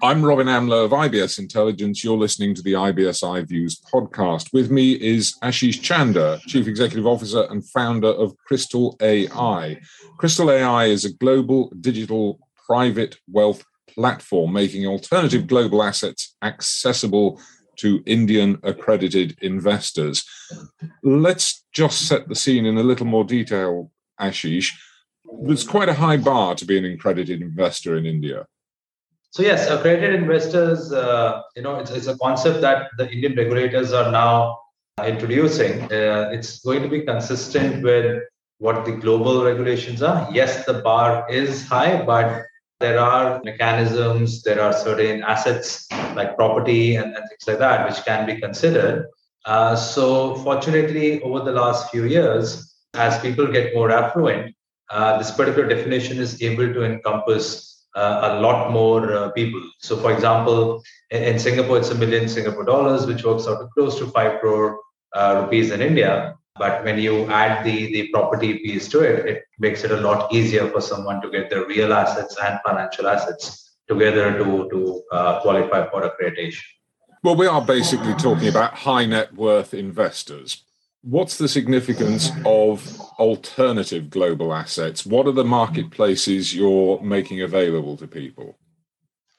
I'm Robin Amlôt of IBS Intelligence. You're listening to the IBS iViews podcast. With me is Asheesh Chanda, Chief Executive Officer and founder of Kristal AI. Kristal AI is a global digital private wealth platform making alternative global assets accessible to Indian accredited investors. Let's just set the scene in a little more detail, Asheesh. There's quite a high bar to be an accredited investor in India. So yes, accredited investors, uh, you know, it's, it's a concept that the Indian regulators are now introducing. Uh, it's going to be consistent with what the global regulations are. Yes, the bar is high, but there are mechanisms, there are certain assets like property and, and things like that, which can be considered. Uh, so, fortunately, over the last few years, as people get more affluent, uh, this particular definition is able to encompass a lot more uh, people. So, for example, in, in, Singapore, it's a million Singapore dollars, which works out to close to five crore uh, rupees in India. But when you add the, the property piece to it, it makes it a lot easier for someone to get their real assets and financial assets together to, to uh, qualify for accreditation. Well, we are basically talking about high net worth investors. What's the significance of alternative global assets? What are the marketplaces you're making available to people?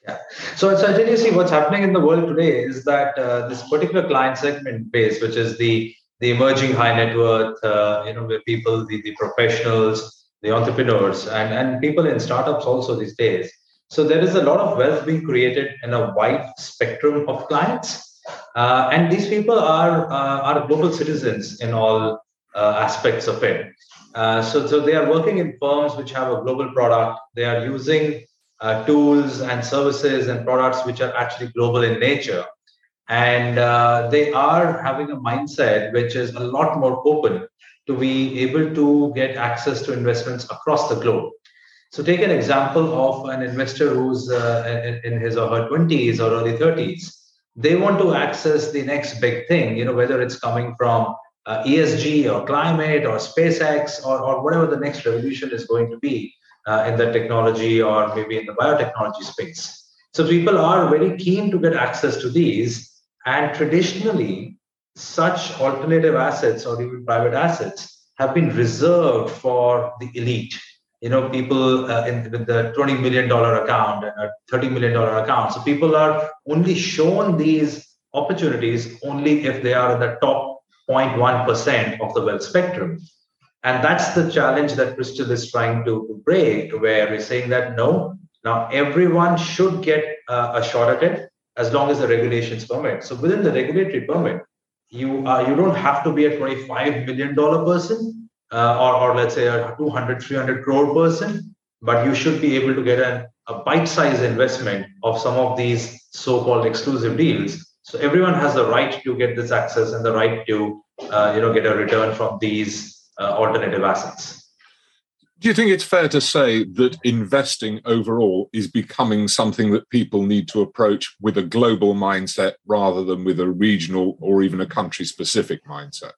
Yeah. So, you see what's happening in the world today is that uh, this particular client segment base, which is the the emerging high net worth, uh, you know, where people, the, the professionals, the entrepreneurs, and, and people in startups also these days. So there is a lot of wealth being created in a wide spectrum of clients. Uh, and these people are, uh, are global citizens in all aspects of it. Uh, so, so they are working in firms which have a global product. They are using uh, tools and services and products which are actually global in nature and uh, they are having a mindset which is a lot more open to be able to get access to investments across the globe so take an example of an investor who's uh, in, in his or her 20s or early 30s they want to access the next big thing you know whether it's coming from uh, esg or climate or spacex or, or whatever the next revolution is going to be uh, in the technology or maybe in the biotechnology space so people are very keen to get access to these and traditionally, such alternative assets or even private assets have been reserved for the elite. You know, people uh, in with the twenty million dollar account and a thirty million dollar account. So people are only shown these opportunities only if they are in the top 0.1 percent of the wealth spectrum. And that's the challenge that Kristal is trying to break, where we're saying that no, now everyone should get uh, a shot at it as long as the regulations permit. So within the regulatory permit, you uh, you don't have to be a 25 million dollar person uh, or, or let's say a 200 300 crore person but you should be able to get an, a bite-sized investment of some of these so-called exclusive deals so everyone has the right to get this access and the right to uh, you know get a return from these uh, alternative assets do you think it's fair to say that investing overall is becoming something that people need to approach with a global mindset rather than with a regional or even a country specific mindset?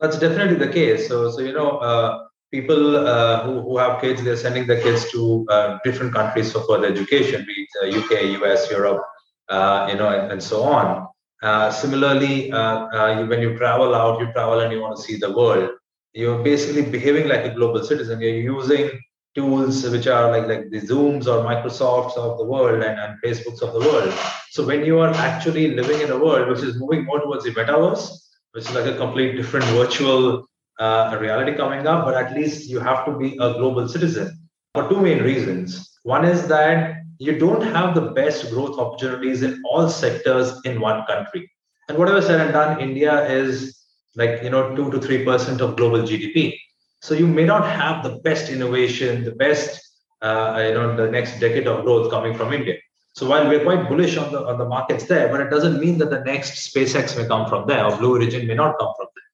That's definitely the case. So, so you know, uh, people uh, who, who have kids, they're sending their kids to uh, different countries for further education, be it UK, US, Europe, uh, you know, and, and, so on. Uh, similarly, uh, when you travel out, you travel and you want to see the world you're basically behaving like a global citizen. You're using tools which are like like the Zooms or Microsofts of the world and, and Facebooks of the world. So when you are actually living in a world which is moving more towards the metaverse, which is like a complete different virtual uh, reality coming up, but at least you have to be a global citizen for two main reasons. One is that you don't have the best growth opportunities in all sectors in one country. And whatever said and done, India is like you know two to three percent of global GDP. So you may not have the best innovation, the best uh, you know the next decade of growth coming from India. So while we're quite bullish on the on the markets there, but it doesn't mean that the next SpaceX may come from there or Blue Origin may not come from there.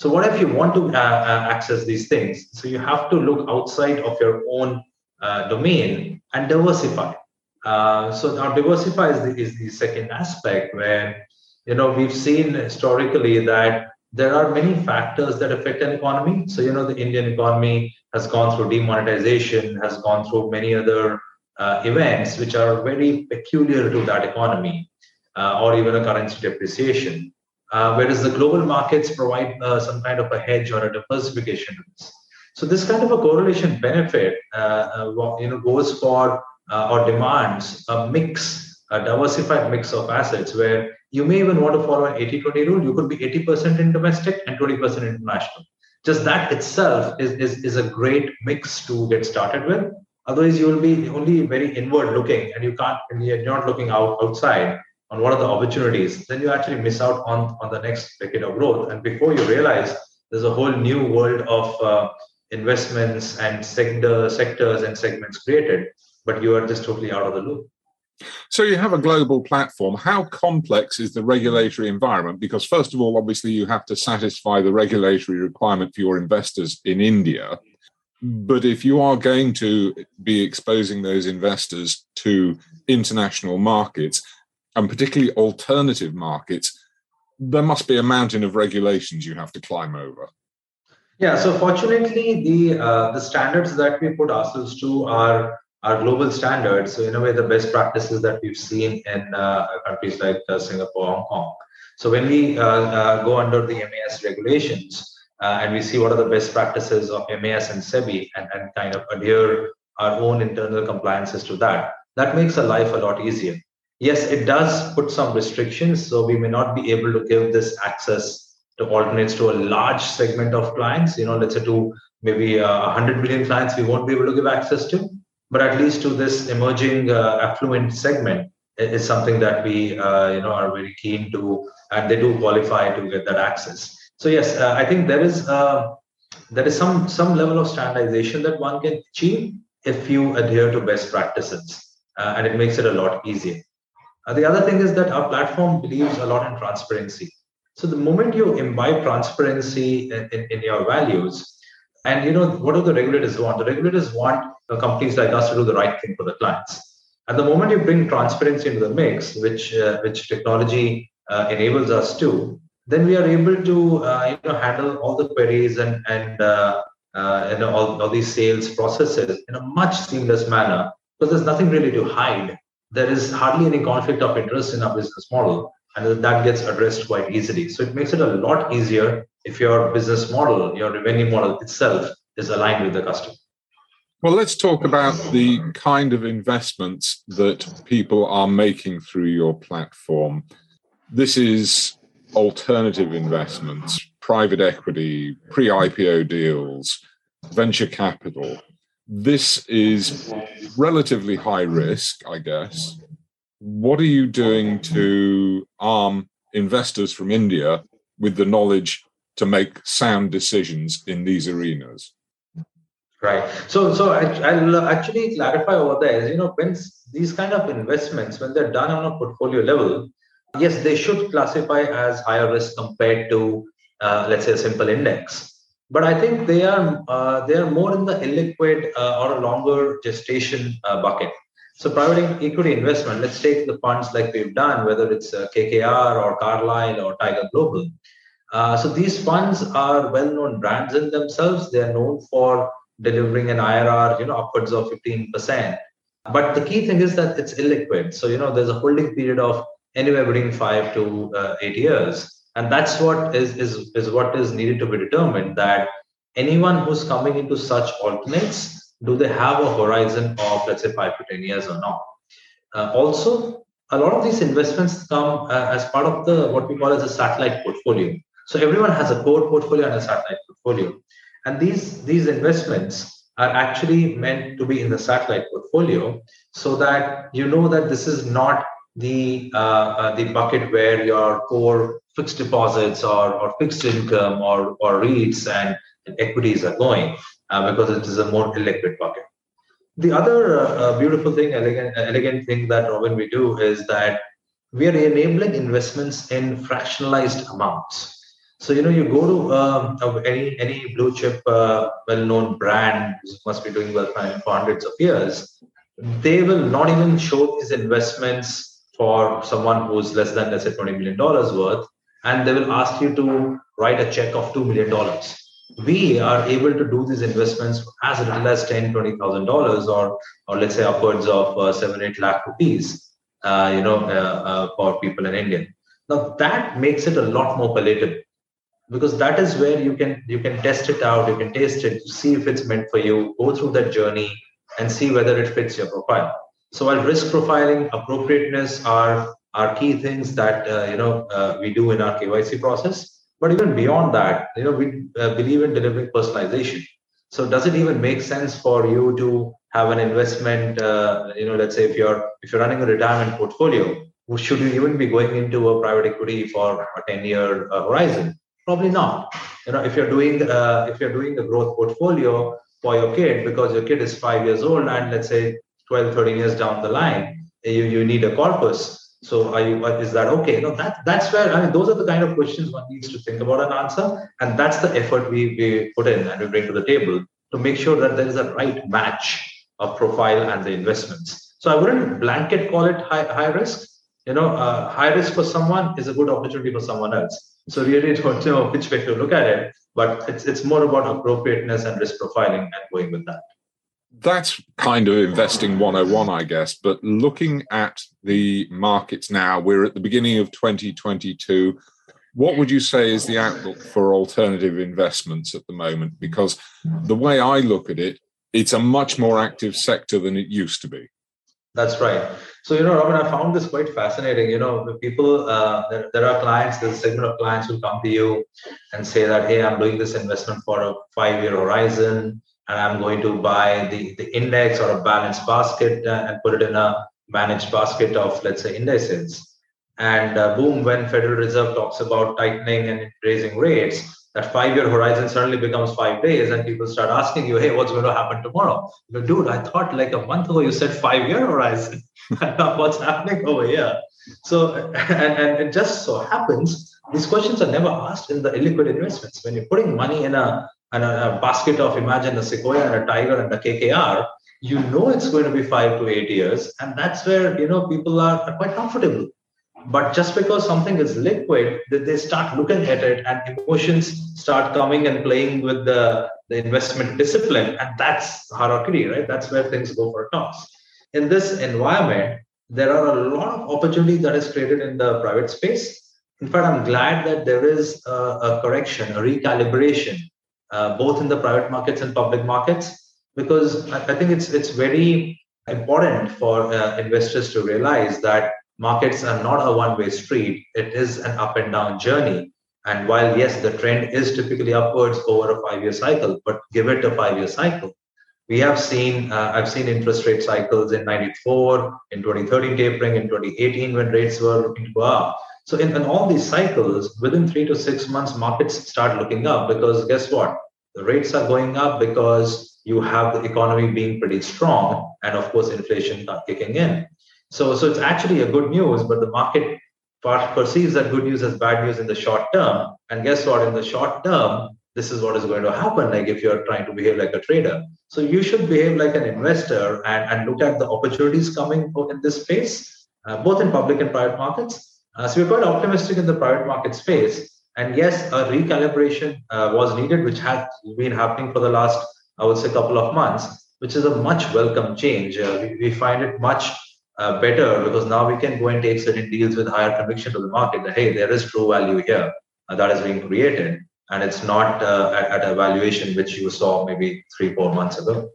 So what if you want to uh, uh, access these things? So you have to look outside of your own uh, domain and diversify. Uh, so now diversify is the, is the second aspect where you know we've seen historically that there are many factors that affect an economy. So, you know, the Indian economy has gone through demonetization, has gone through many other uh, events which are very peculiar to that economy uh, or even a currency depreciation. Uh, whereas the global markets provide uh, some kind of a hedge or a diversification. So this kind of a correlation benefit, you know, goes for or demands a mix, a diversified mix of assets where you may even want to follow an 80-20 rule. You could be 80% in domestic and 20% international. Just that itself is, is, is a great mix to get started with. Otherwise, you will be only very inward looking and you can't, and you're not looking out outside on what are the opportunities. Then you actually miss out on, on the next decade of growth. And before you realize, there's a whole new world of uh, investments and sector, sectors and segments created, but you are just totally out of the loop. So you have a global platform. How complex is the regulatory environment? Because first of all, obviously, you have to satisfy the regulatory requirement for your investors in India. But if you are going to be exposing those investors to international markets, and particularly alternative markets, there must be a mountain of regulations you have to climb over. Yeah, so fortunately, the uh, the standards that we put ourselves to are are global standards. So in a way, the best practices that we've seen in uh, countries like uh, Singapore, Hong Kong. So when we uh, uh, go under the MAS regulations uh, and we see what are the best practices of MAS and SEBI and, and kind of adhere our own internal compliances to that, that makes our life a lot easier. Yes, it does put some restrictions. So we may not be able to give this access to alternates to a large segment of clients. You know, let's say to maybe uh, 100 million clients, we won't be able to give access to but at least to this emerging uh, affluent segment is something that we uh, you know are very keen to and they do qualify to get that access. So yes uh, i think there is there is some some level of standardization that one can achieve if you adhere to best practices and it makes it a lot easier. The other thing is that our platform believes a lot in transparency. So the moment you imbibe transparency in, in, in your values and you know what do the regulators want? The regulators want companies like us to do the right thing for the clients. At the moment you bring transparency into the mix, which uh, which technology uh, enables us to, then we are able to uh, you know handle all the queries and and uh, uh, know all, all these sales processes in a much seamless manner because there's nothing really to hide. There is hardly any conflict of interest in our business model, and that gets addressed quite easily. So it makes it a lot easier if your business model, your revenue model itself is aligned with the customer. Well, let's talk about the kind of investments that people are making through your platform. This is alternative investments, private equity, pre IPO deals, venture capital. This is relatively high risk, I guess. What are you doing to arm investors from India with the knowledge to make sound decisions in these arenas. Right. So, so I'll actually clarify over there. You know, when these kind of investments, when they're done on a portfolio level, yes, they should classify as higher risk compared to, uh, let's say, a simple index. But I think they are uh, they are more in the illiquid uh, or a longer gestation uh, bucket. So private equity investment, let's take the funds like we've done, whether it's uh, KKR or Carlyle or Tiger Global. Uh, so these funds are well-known brands in themselves. They are known for delivering an IRR, you know, upwards of 15%. But the key thing is that it's illiquid. So, you know, there's a holding period of anywhere between five to uh, eight years. And that's what is, is, is what is needed to be determined that anyone who's coming into such alternates, do they have a horizon of, let's say, five to 10 years or not? Uh, also, a lot of these investments come uh, as part of the what we call as a satellite portfolio. So everyone has a core portfolio and a satellite portfolio. And these, these investments are actually meant to be in the satellite portfolio so that you know that this is not the uh, uh, the bucket where your core fixed deposits or, or fixed income or, or REITs and, and equities are going uh, because it is a more illiquid bucket. The other uh, uh, beautiful thing, elegant, elegant thing that Robin we do is that we are enabling investments in fractionalized amounts. So you know, you go to um, any any blue chip, uh, well-known brand must be doing well for hundreds of years. They will not even show these investments for someone who's less than let's say twenty million dollars worth, and they will ask you to write a check of two million dollars. we are able to do these investments as little as ten, twenty thousand dollars, or or let's say upwards of uh, seven, eight lakh rupees, uh, you know, uh, uh, for people in India. Now that makes it a lot more palatable because that is where you can you can test it out, you can taste it, see if it's meant for you, go through that journey, and see whether it fits your profile. So while risk profiling, appropriateness are are key things that uh, you know uh, we do in our KYC process but even beyond that, you know, we uh, believe in delivering personalization. So does it even make sense for you to have an investment? Uh, you know, let's say if you're if you're running a retirement portfolio, should you even be going into a private equity for a 10-year uh, horizon? Probably not. You know, if you're doing uh, if you're doing a growth portfolio for your kid because your kid is five years old and let's say 12, 13 years down the line, you, you need a corpus so are you, is that okay? No, that, that's where, I mean, those are the kind of questions one needs to think about an answer. And that's the effort we, we put in and we bring to the table to make sure that there is a right match of profile and the investments. So I wouldn't blanket call it high, high risk. You know, uh, high risk for someone is a good opportunity for someone else. So really don't know which way to look at it, but it's, it's more about appropriateness and risk profiling and going with that. That's kind of investing 101 i guess but looking at the markets now we're at the beginning of 2022 what would you say is the outlook for alternative investments at the moment? Because the way i look at it it's a much more active sector than it used to be that's right so you know robin i found this quite fascinating you know people uh, there, there are clients there's a segment of clients who come to you and say that hey i'm doing this investment for a five year horizon and I'm going to buy the, the index or a balanced basket uh, and put it in a managed basket of, let's say, indices. And uh, boom, when Federal Reserve talks about tightening and raising rates, that five-year horizon suddenly becomes five days, and people start asking you, "Hey, what's going to happen tomorrow?" You Dude, I thought like a month ago you said five-year horizon. what's happening over here? So, and, and it just so happens these questions are never asked in the illiquid investments. When you're putting money in a a, a basket of imagine a sequoia and a tiger and a KKR, you know it's going to be five to eight years, and that's where you know people are, are quite comfortable. But just because something is liquid, they start looking at it, and emotions start coming and playing with the, the investment discipline, and that's hierarchy, right? That's where things go for toss. In this environment, there are a lot of opportunities that is created in the private space. In fact, I'm glad that there is a, a correction, a recalibration uh, both in the private markets and public markets, because I, think it's it's very important for uh, investors to realize that markets are not a one-way street. It is an up and down journey. And while yes, the trend is typically upwards over a five-year cycle, but give it a five-year cycle. We have seen, uh, I've seen interest rate cycles in 94, in 2013 tapering, in 2018 when rates were looking to go up. So in, in all these cycles, within three to six months, markets start looking up because guess what? The rates are going up because you have the economy being pretty strong, and of course, inflation kicking in. So, so it's actually a good news, but the market perceives that good news as bad news in the short term. And guess what? In the short term, this is what is going to happen. Like if you're trying to behave like a trader, so you should behave like an investor and, and look at the opportunities coming in this space, uh, both in public and private markets uh, so we're quite optimistic in the private market space. And yes, a recalibration uh, was needed, which has been happening for the last, I would say, couple of months, which is a much welcome change. Uh, we, we, find it much uh, better because now we can go and take certain deals with higher conviction to the market that, hey, there is true value here uh, that is being created. And it's not uh, at, at a valuation which you saw maybe three, four months ago.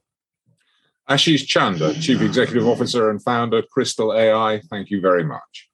Asheesh Chanda, Chief Executive Officer and Founder, Kristal AI, thank you very much.